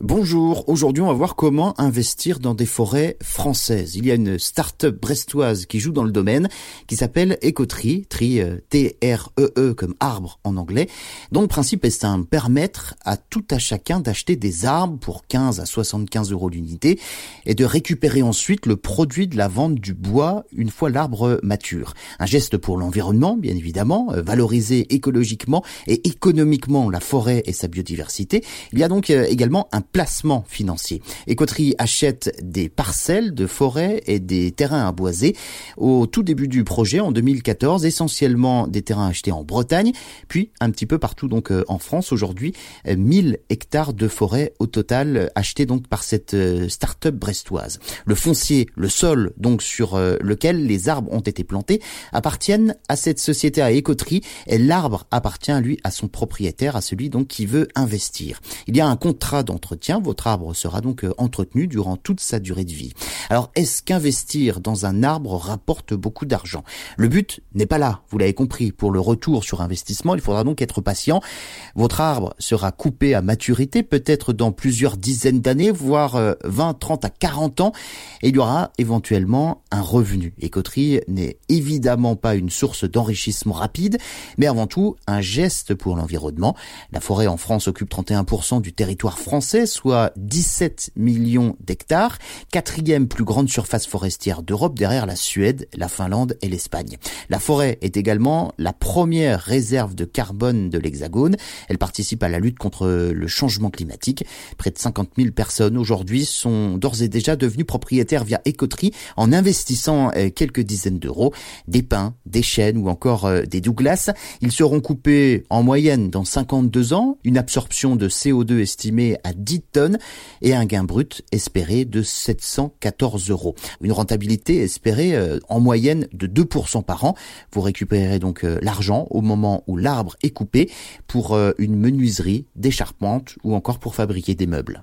Bonjour, aujourd'hui on va voir comment investir dans des forêts françaises. Il y a une start-up brestoise qui joue dans le domaine qui s'appelle Ecotree, Tree T-R-E-E -E, comme arbre en anglais, dont le principe est simple, permettre à tout à chacun d'acheter des arbres pour 15 à 75 euros l'unité et de récupérer ensuite le produit de la vente du bois une fois l'arbre mature. Un geste pour l'environnement, bien évidemment, euh, valoriser écologiquement et économiquement la forêt et sa biodiversité. Il y a donc euh, également un placement financier. Écoterie achète des parcelles de forêt et des terrains à boiser au tout début du projet en 2014, essentiellement des terrains achetés en Bretagne, puis un petit peu partout donc euh, en France aujourd'hui, 1000 euh, hectares de forêt au total euh, achetés donc par cette start-up brestoise. Le foncier, le sol donc sur lequel les arbres ont été plantés appartiennent à cette société à écoterie et l'arbre appartient lui à son propriétaire, à celui donc qui veut investir. Il y a un contrat votre arbre sera donc euh, entretenu durant toute sa durée de vie. Alors, est-ce qu'investir dans un arbre rapporte beaucoup d'argent? Le but n'est pas là, vous l'avez compris. Pour le retour sur investissement, il faudra donc être patient. Votre arbre sera coupé à maturité, peut-être dans plusieurs dizaines d'années, voire 20, euh, 30 à 40 ans, et il y aura éventuellement un revenu. Écoterie n'est évidemment pas une source d'enrichissement rapide, mais avant tout un geste pour l'environnement. La forêt en France occupe 31% du territoire français, soit 17 millions d'hectares, quatrième plus grande surface forestière d'Europe derrière la Suède, la Finlande et l'Espagne. La forêt est également la première réserve de carbone de l'Hexagone. Elle participe à la lutte contre le changement climatique. Près de 50 000 personnes aujourd'hui sont d'ores et déjà devenues propriétaires via Écoterie en investissant euh, quelques dizaines d'euros. Des pins, des chênes ou encore euh, des Douglas. Ils seront coupés en moyenne dans 52 ans, une absorption de CO2 estimée à 10 tonnes et un gain brut espéré de 714 euros. Une rentabilité espérée euh, en moyenne de 2% par an. Vous récupérez donc euh, l'argent au moment où l'arbre est coupé pour euh, une menuiserie, des charpentes ou encore pour fabriquer des meubles.